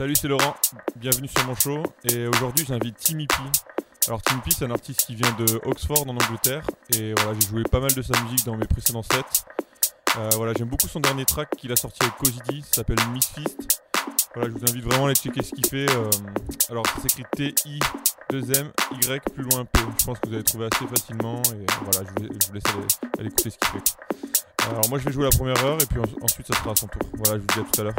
Salut, c'est Laurent. Bienvenue sur mon show. Et aujourd'hui, j'invite Timmy P. Alors, Timmy P, c'est un artiste qui vient de Oxford en Angleterre. Et voilà, j'ai joué pas mal de sa musique dans mes précédents sets. Euh, voilà, j'aime beaucoup son dernier track qu'il a sorti avec Cosidi, ça s'appelle Miss Fist. Voilà, je vous invite vraiment à aller checker ce qu'il fait. Euh, alors, ça s'écrit T-I-2-M-Y plus loin P. Je pense que vous allez trouver assez facilement. Et voilà, je vous, laisse aller, aller écouter ce qu'il fait. Alors, moi, je vais jouer la première heure et puis en- ensuite, ça sera à son tour. Voilà, je vous dis à tout à l'heure.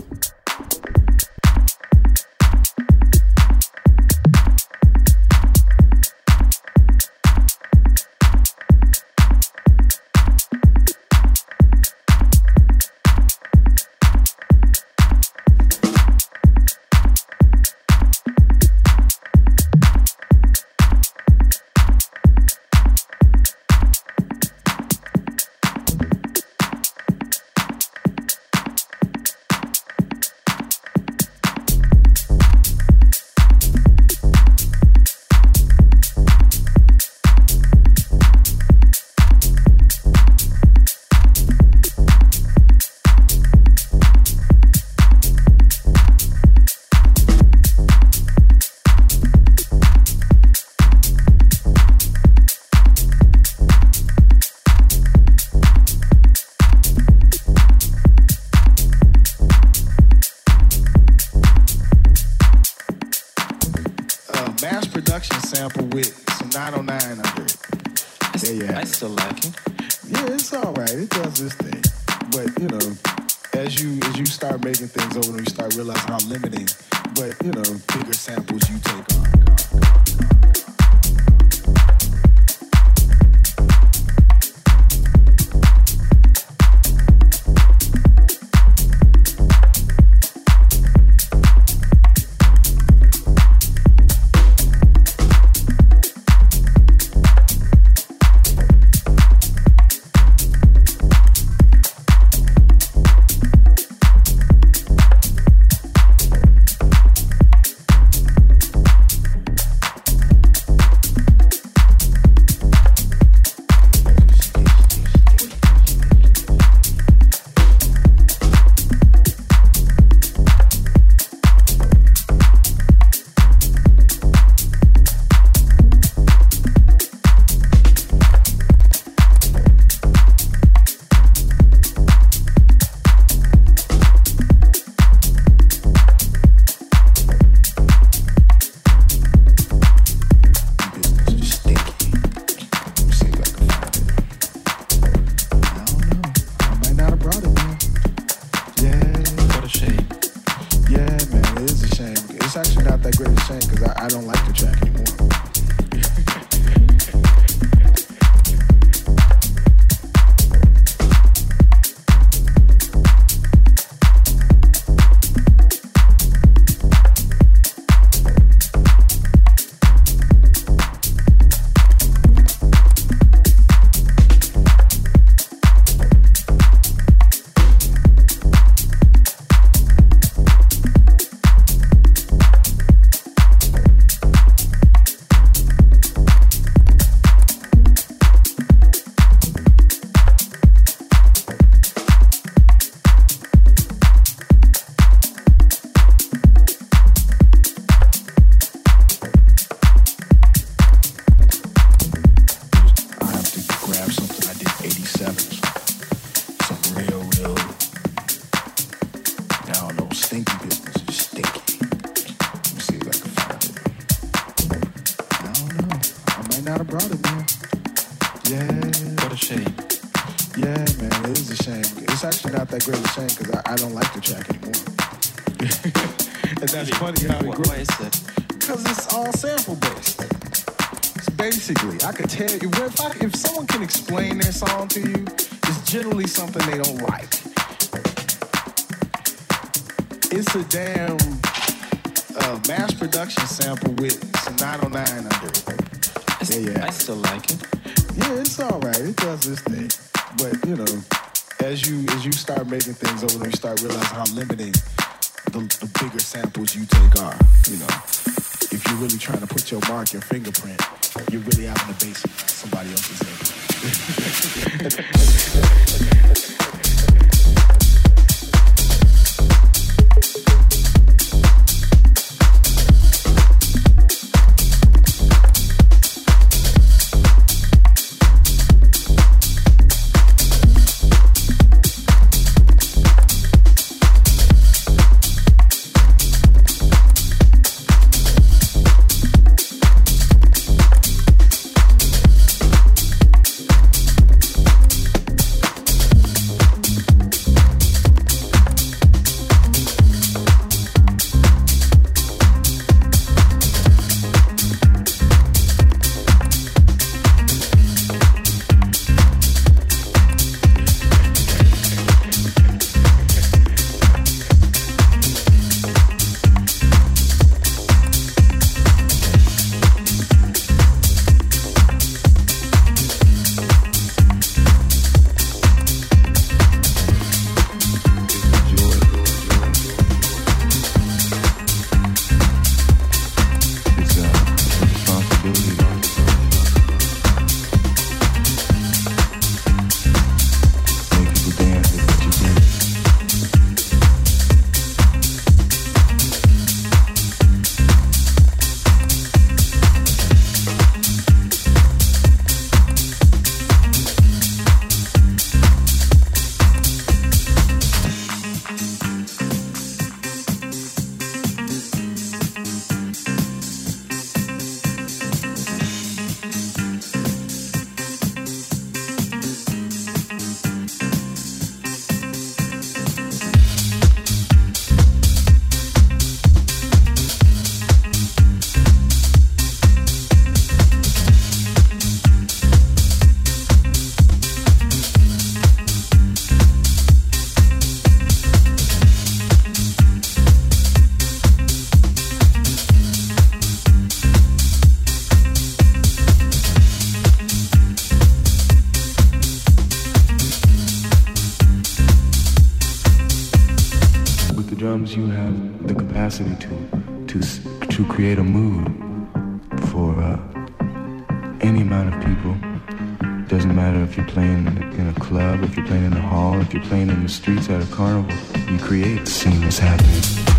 I could tell you if, I, if someone can explain their song to you, it's generally something they don't like. It's a damn create a mood for uh, any amount of people. Doesn't matter if you're playing in a club, if you're playing in a hall, if you're playing in the streets at a carnival. You create seamless happening.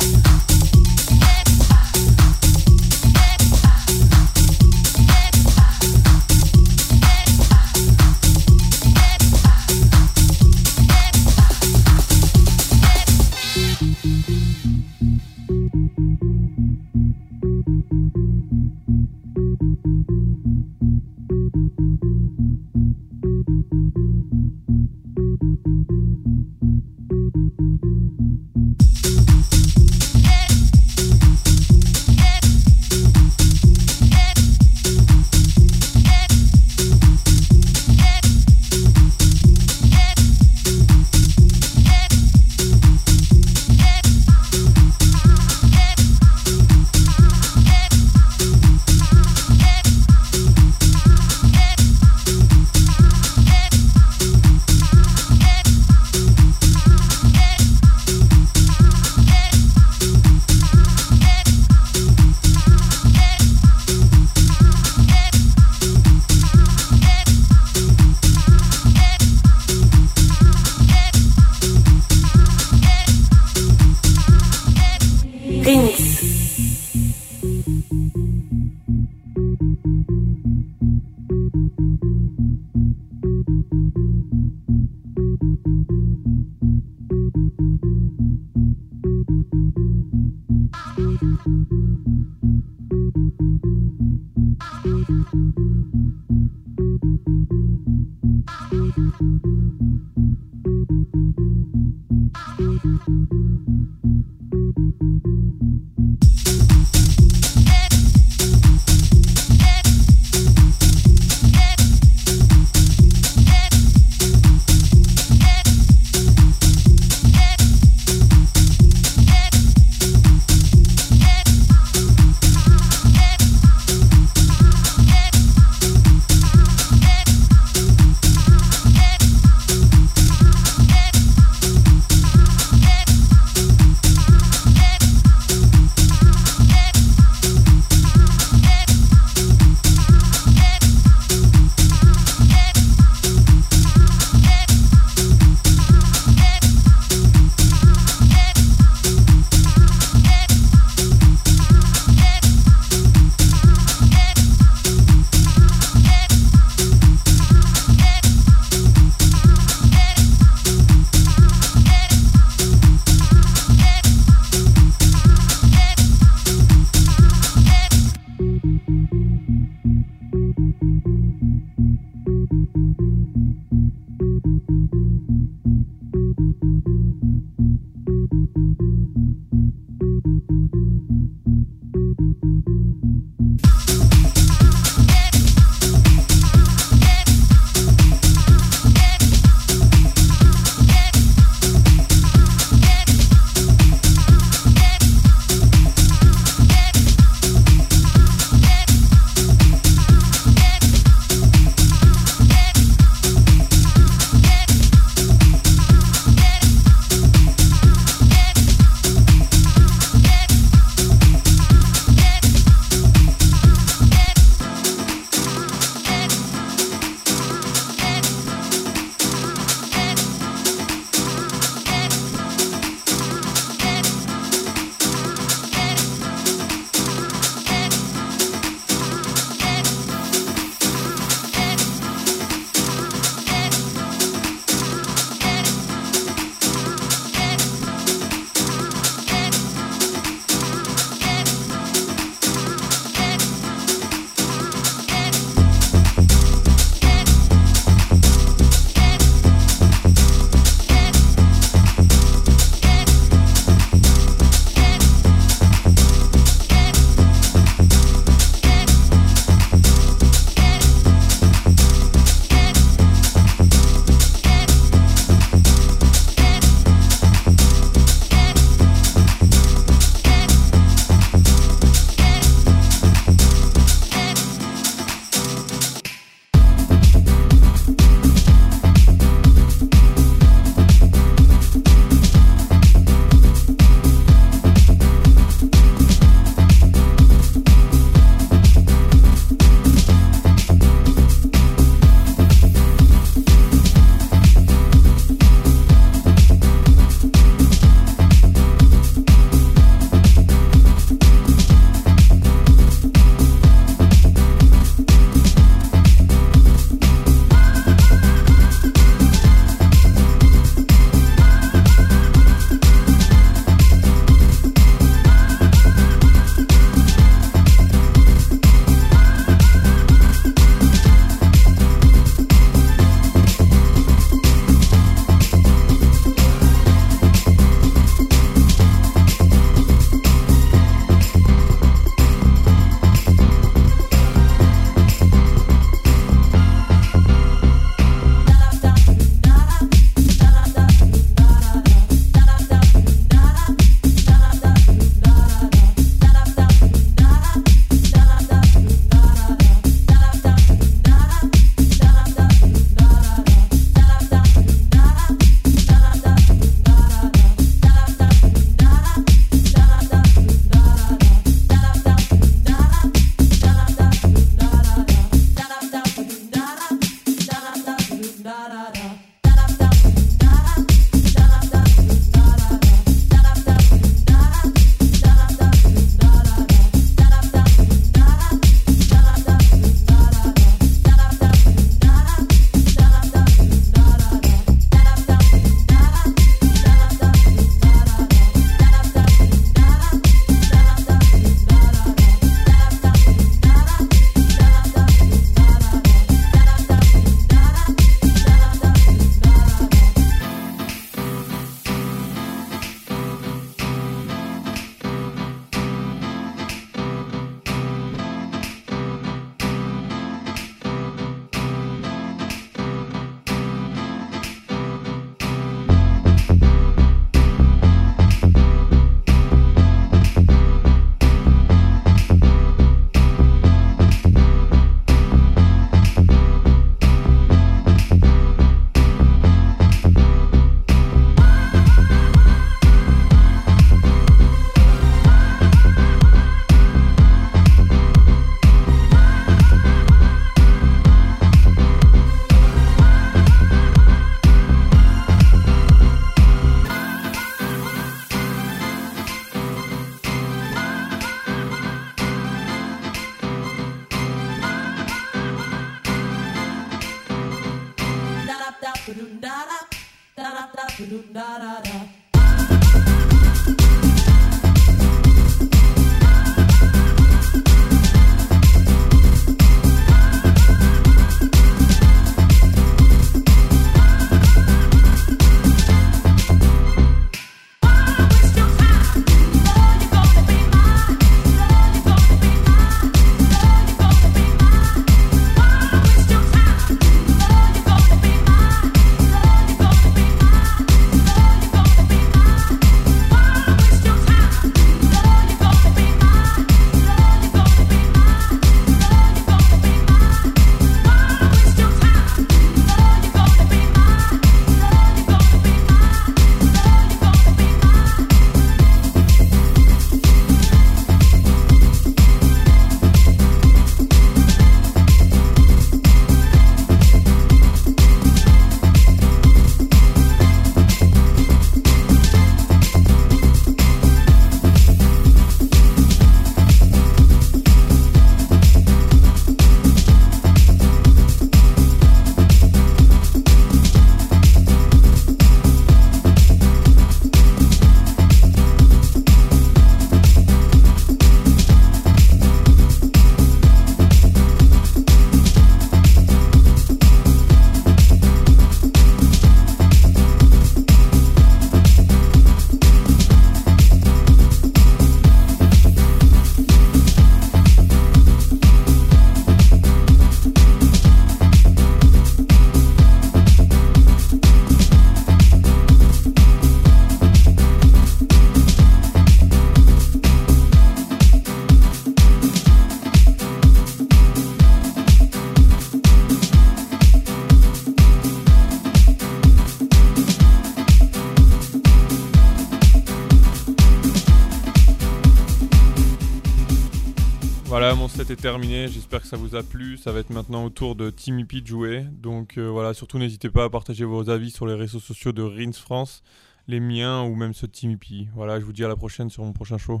Terminé. J'espère que ça vous a plu. Ça va être maintenant au tour de Timmy P de jouer. Donc euh, voilà, surtout n'hésitez pas à partager vos avis sur les réseaux sociaux de Rins France, les miens ou même ceux de Timmy P. Voilà, je vous dis à la prochaine sur mon prochain show.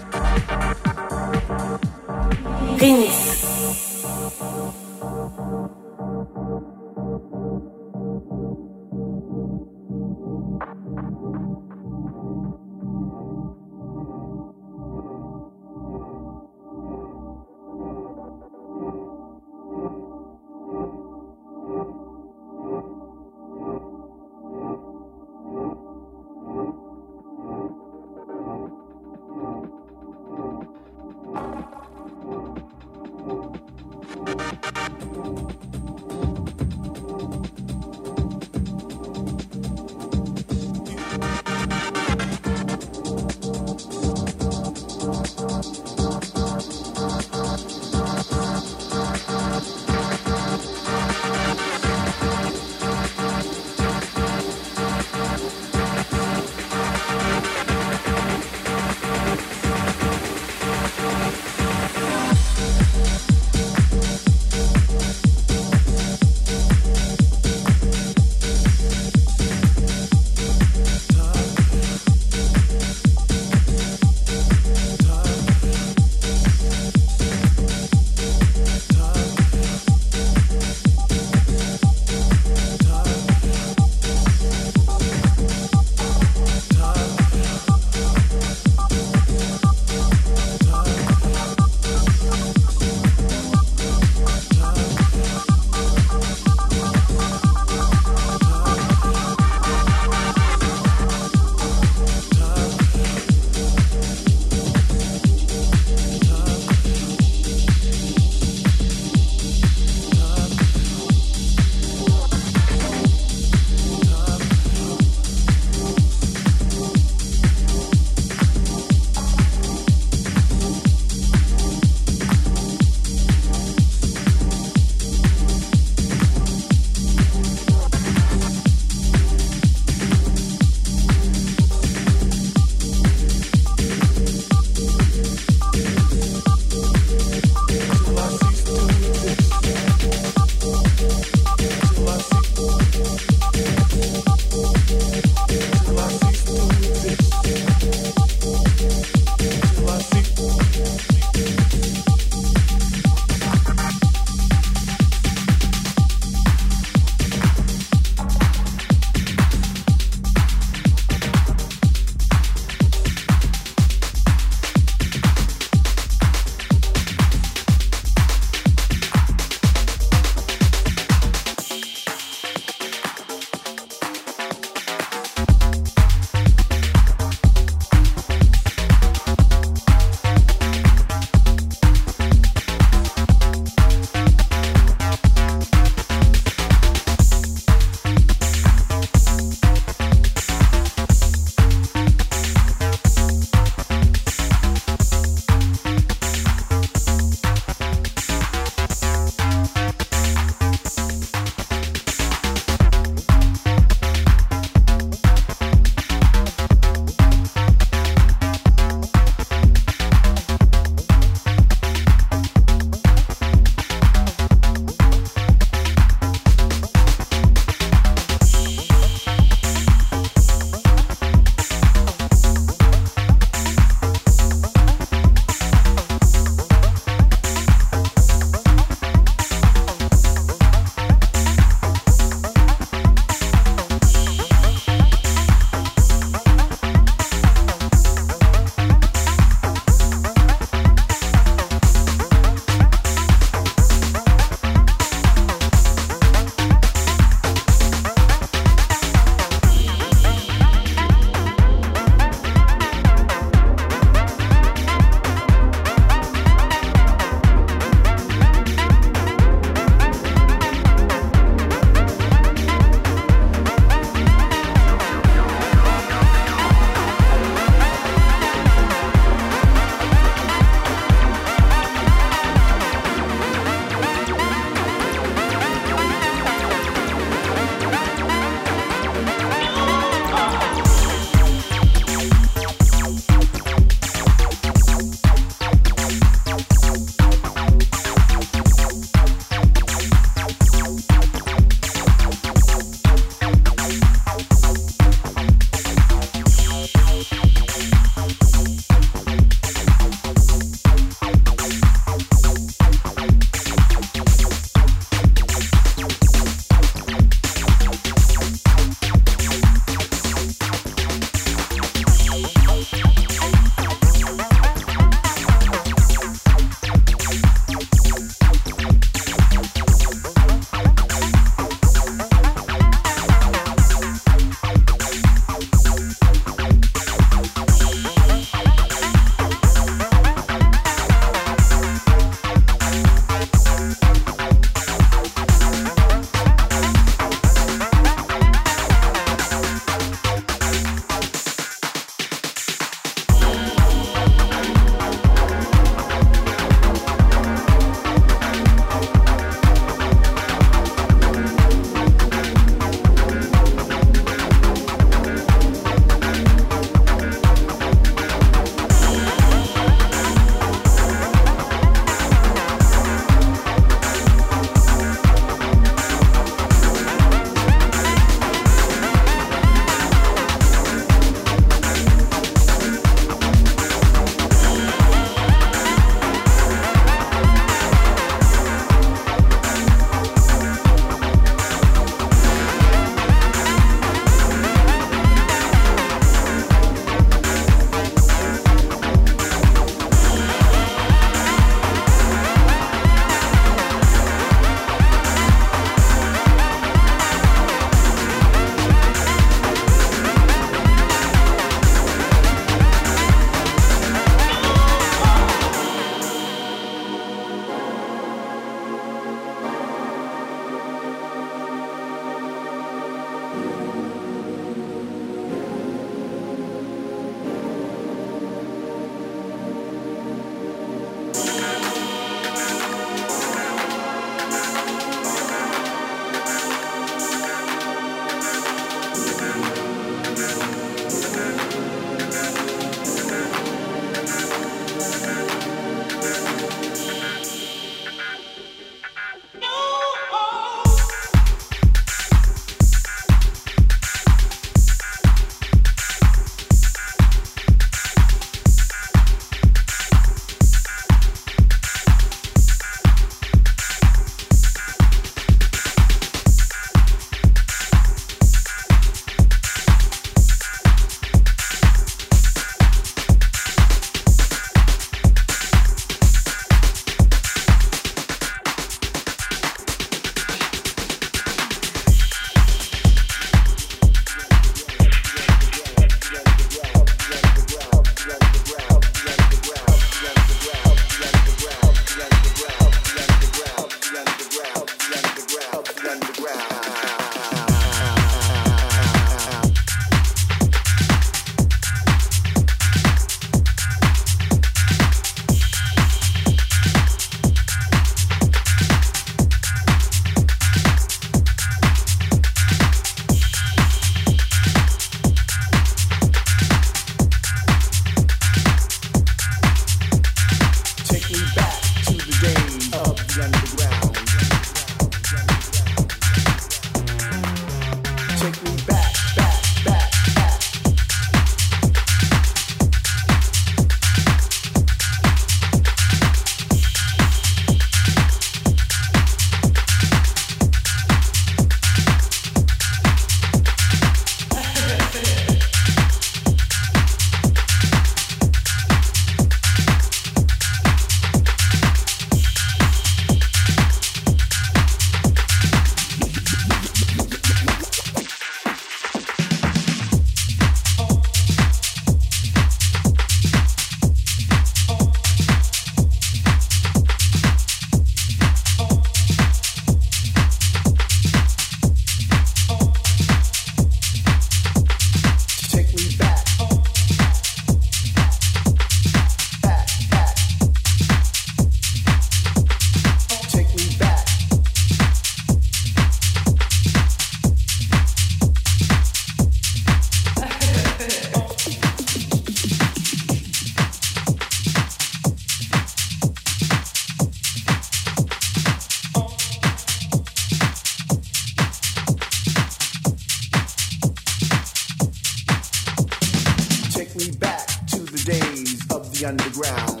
Underground.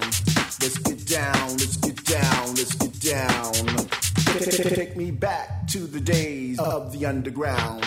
Let's get down, let's get down, let's get down. Take me back to the days of the underground.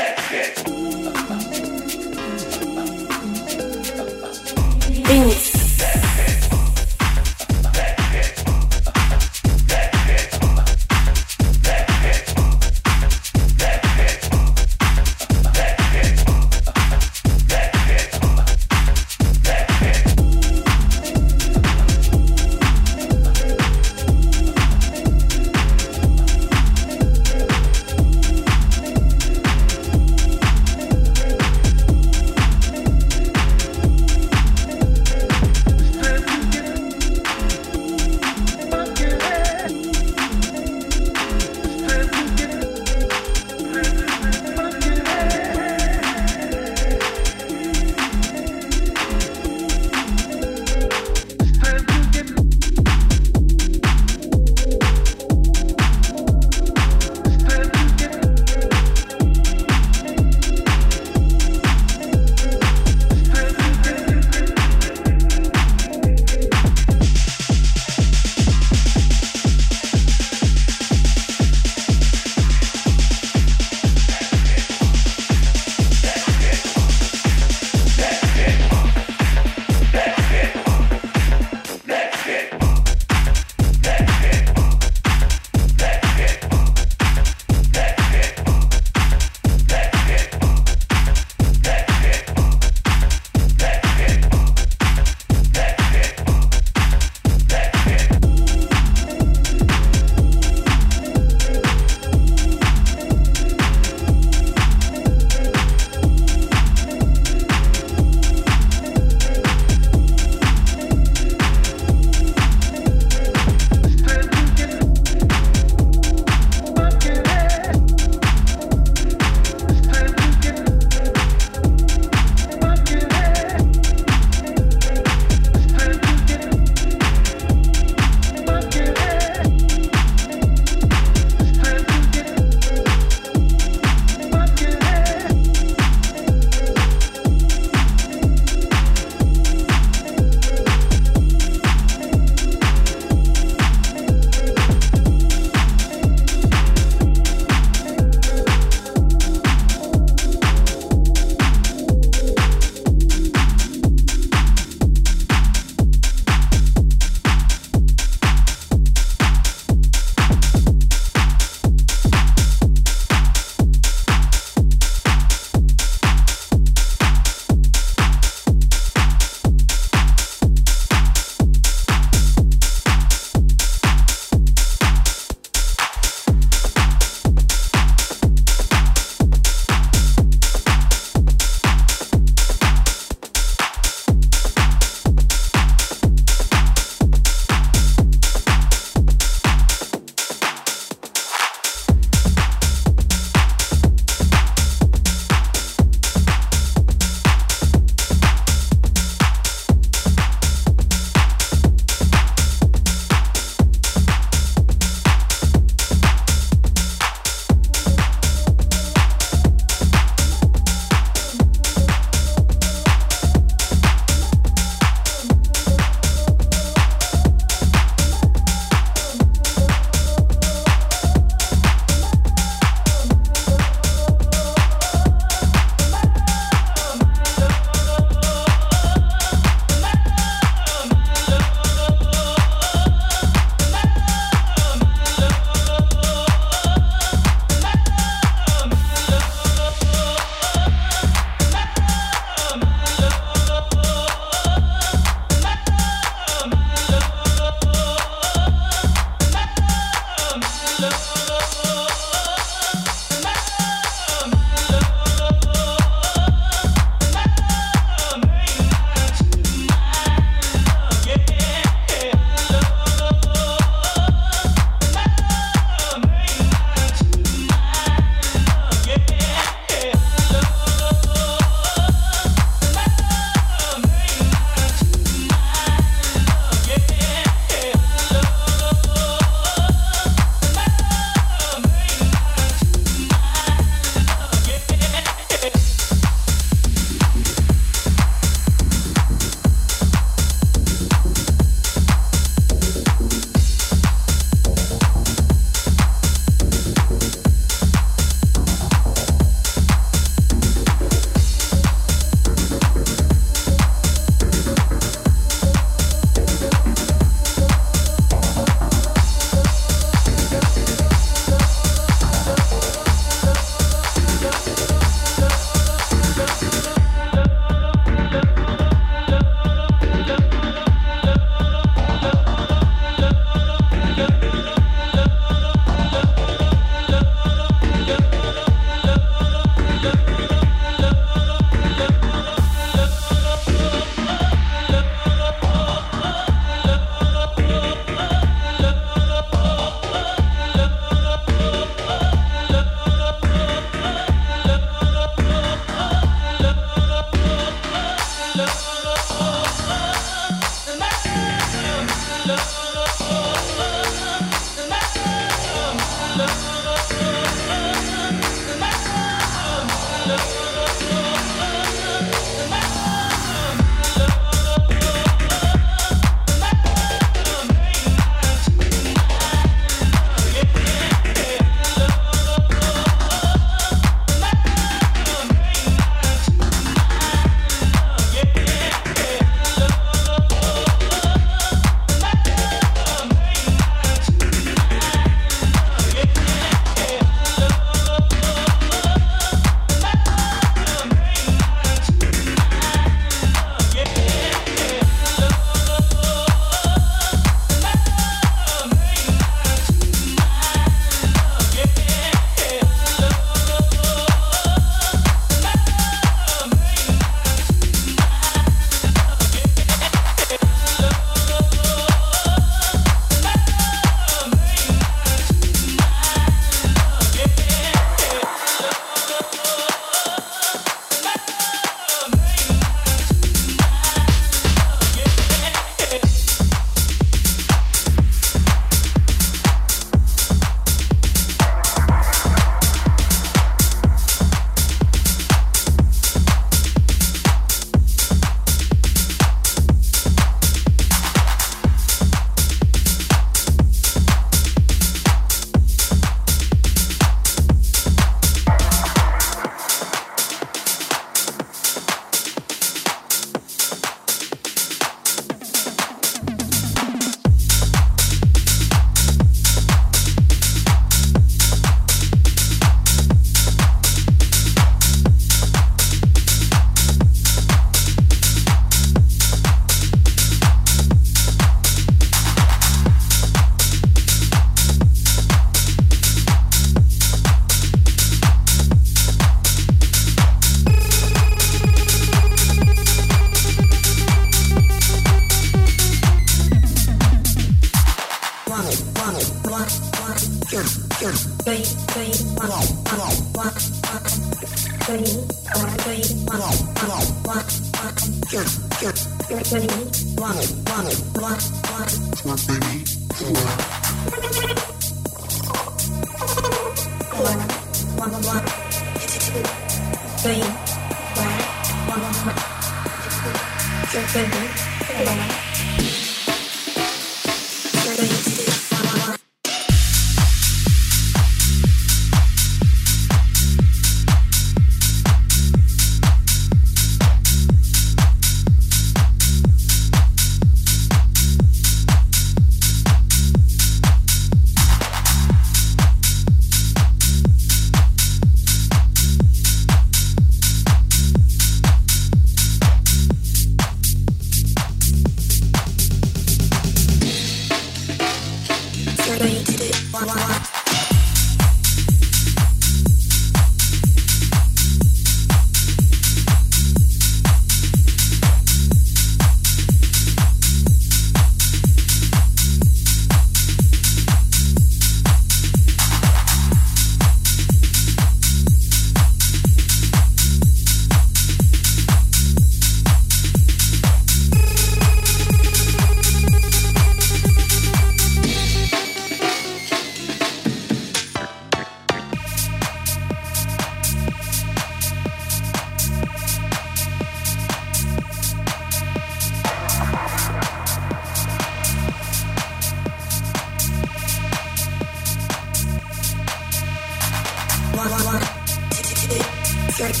Cause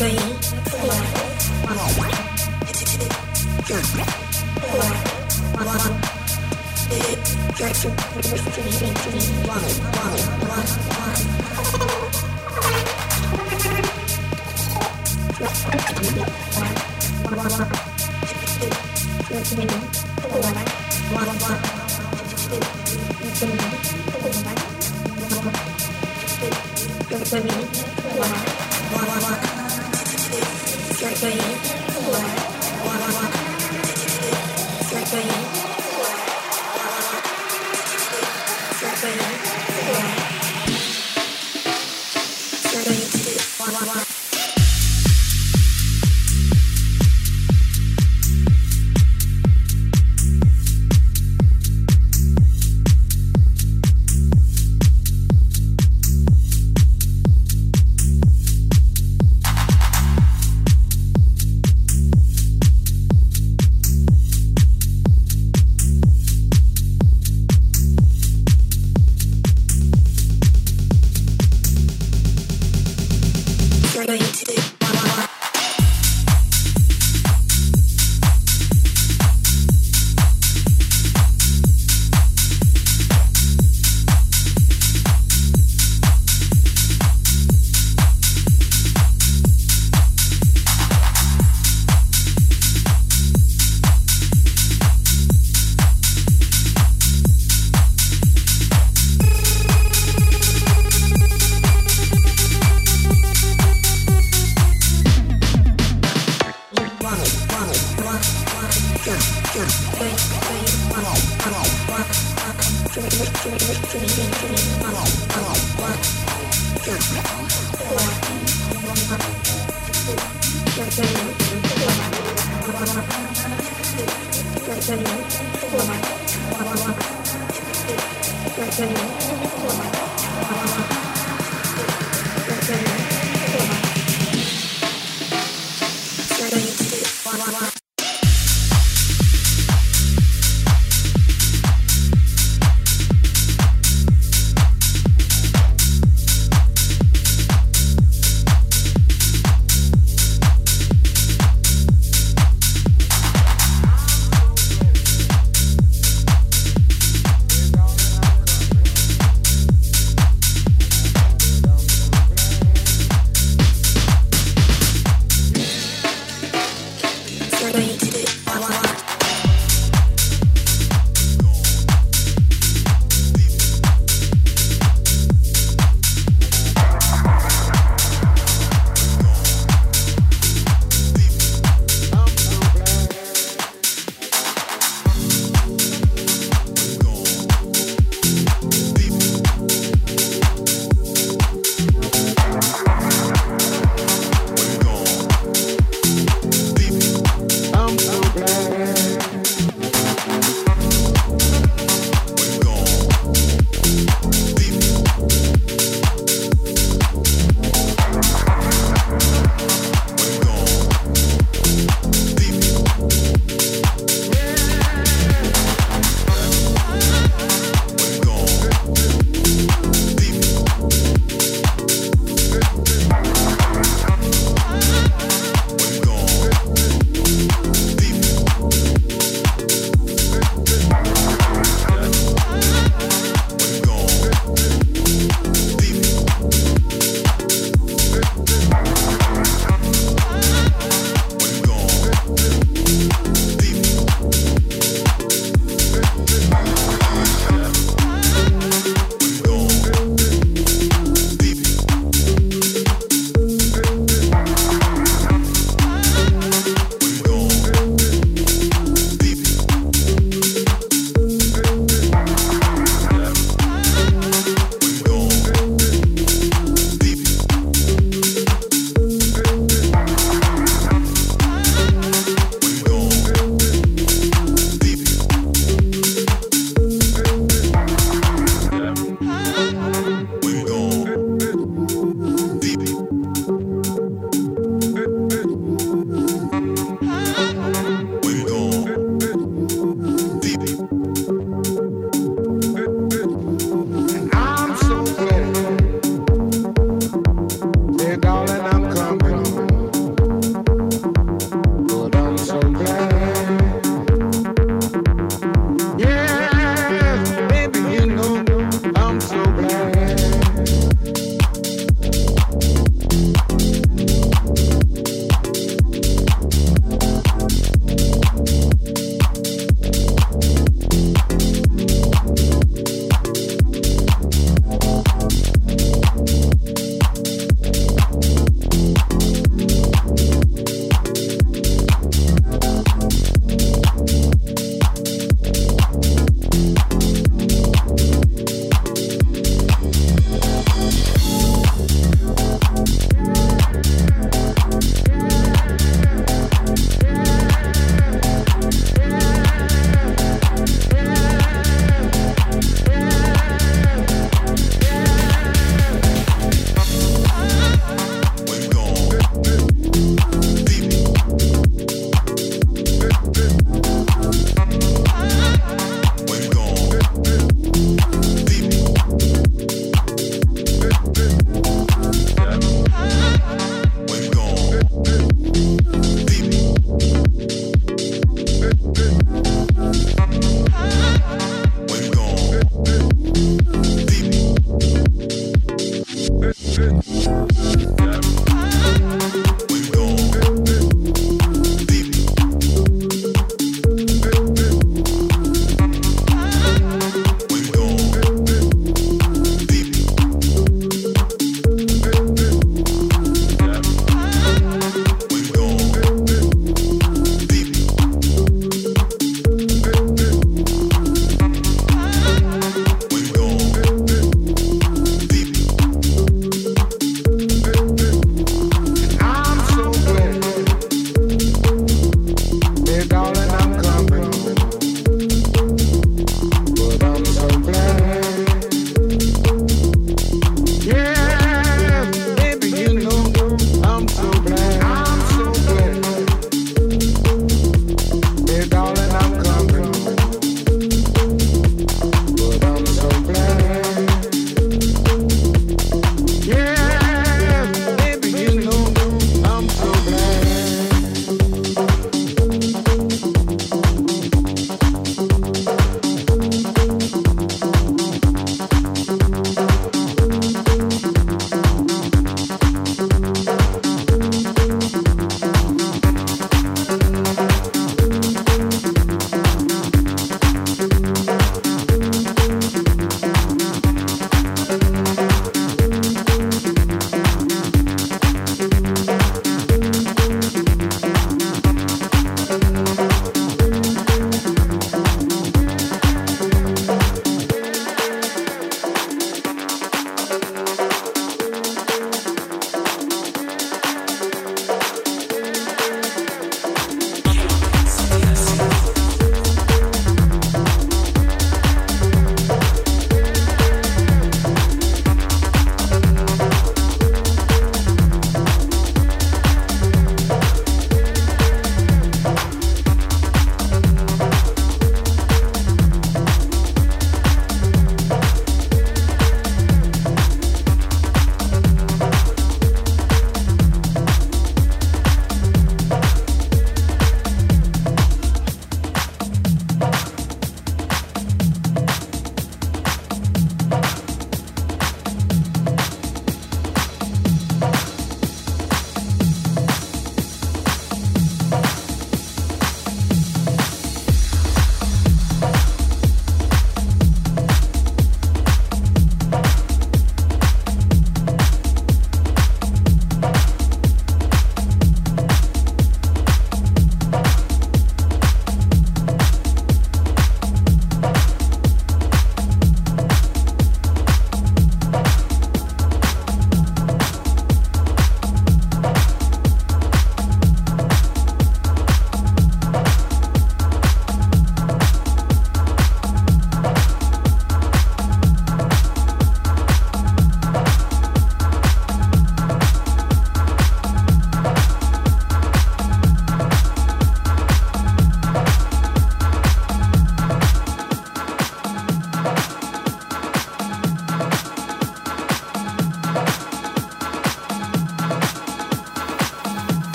your three, four.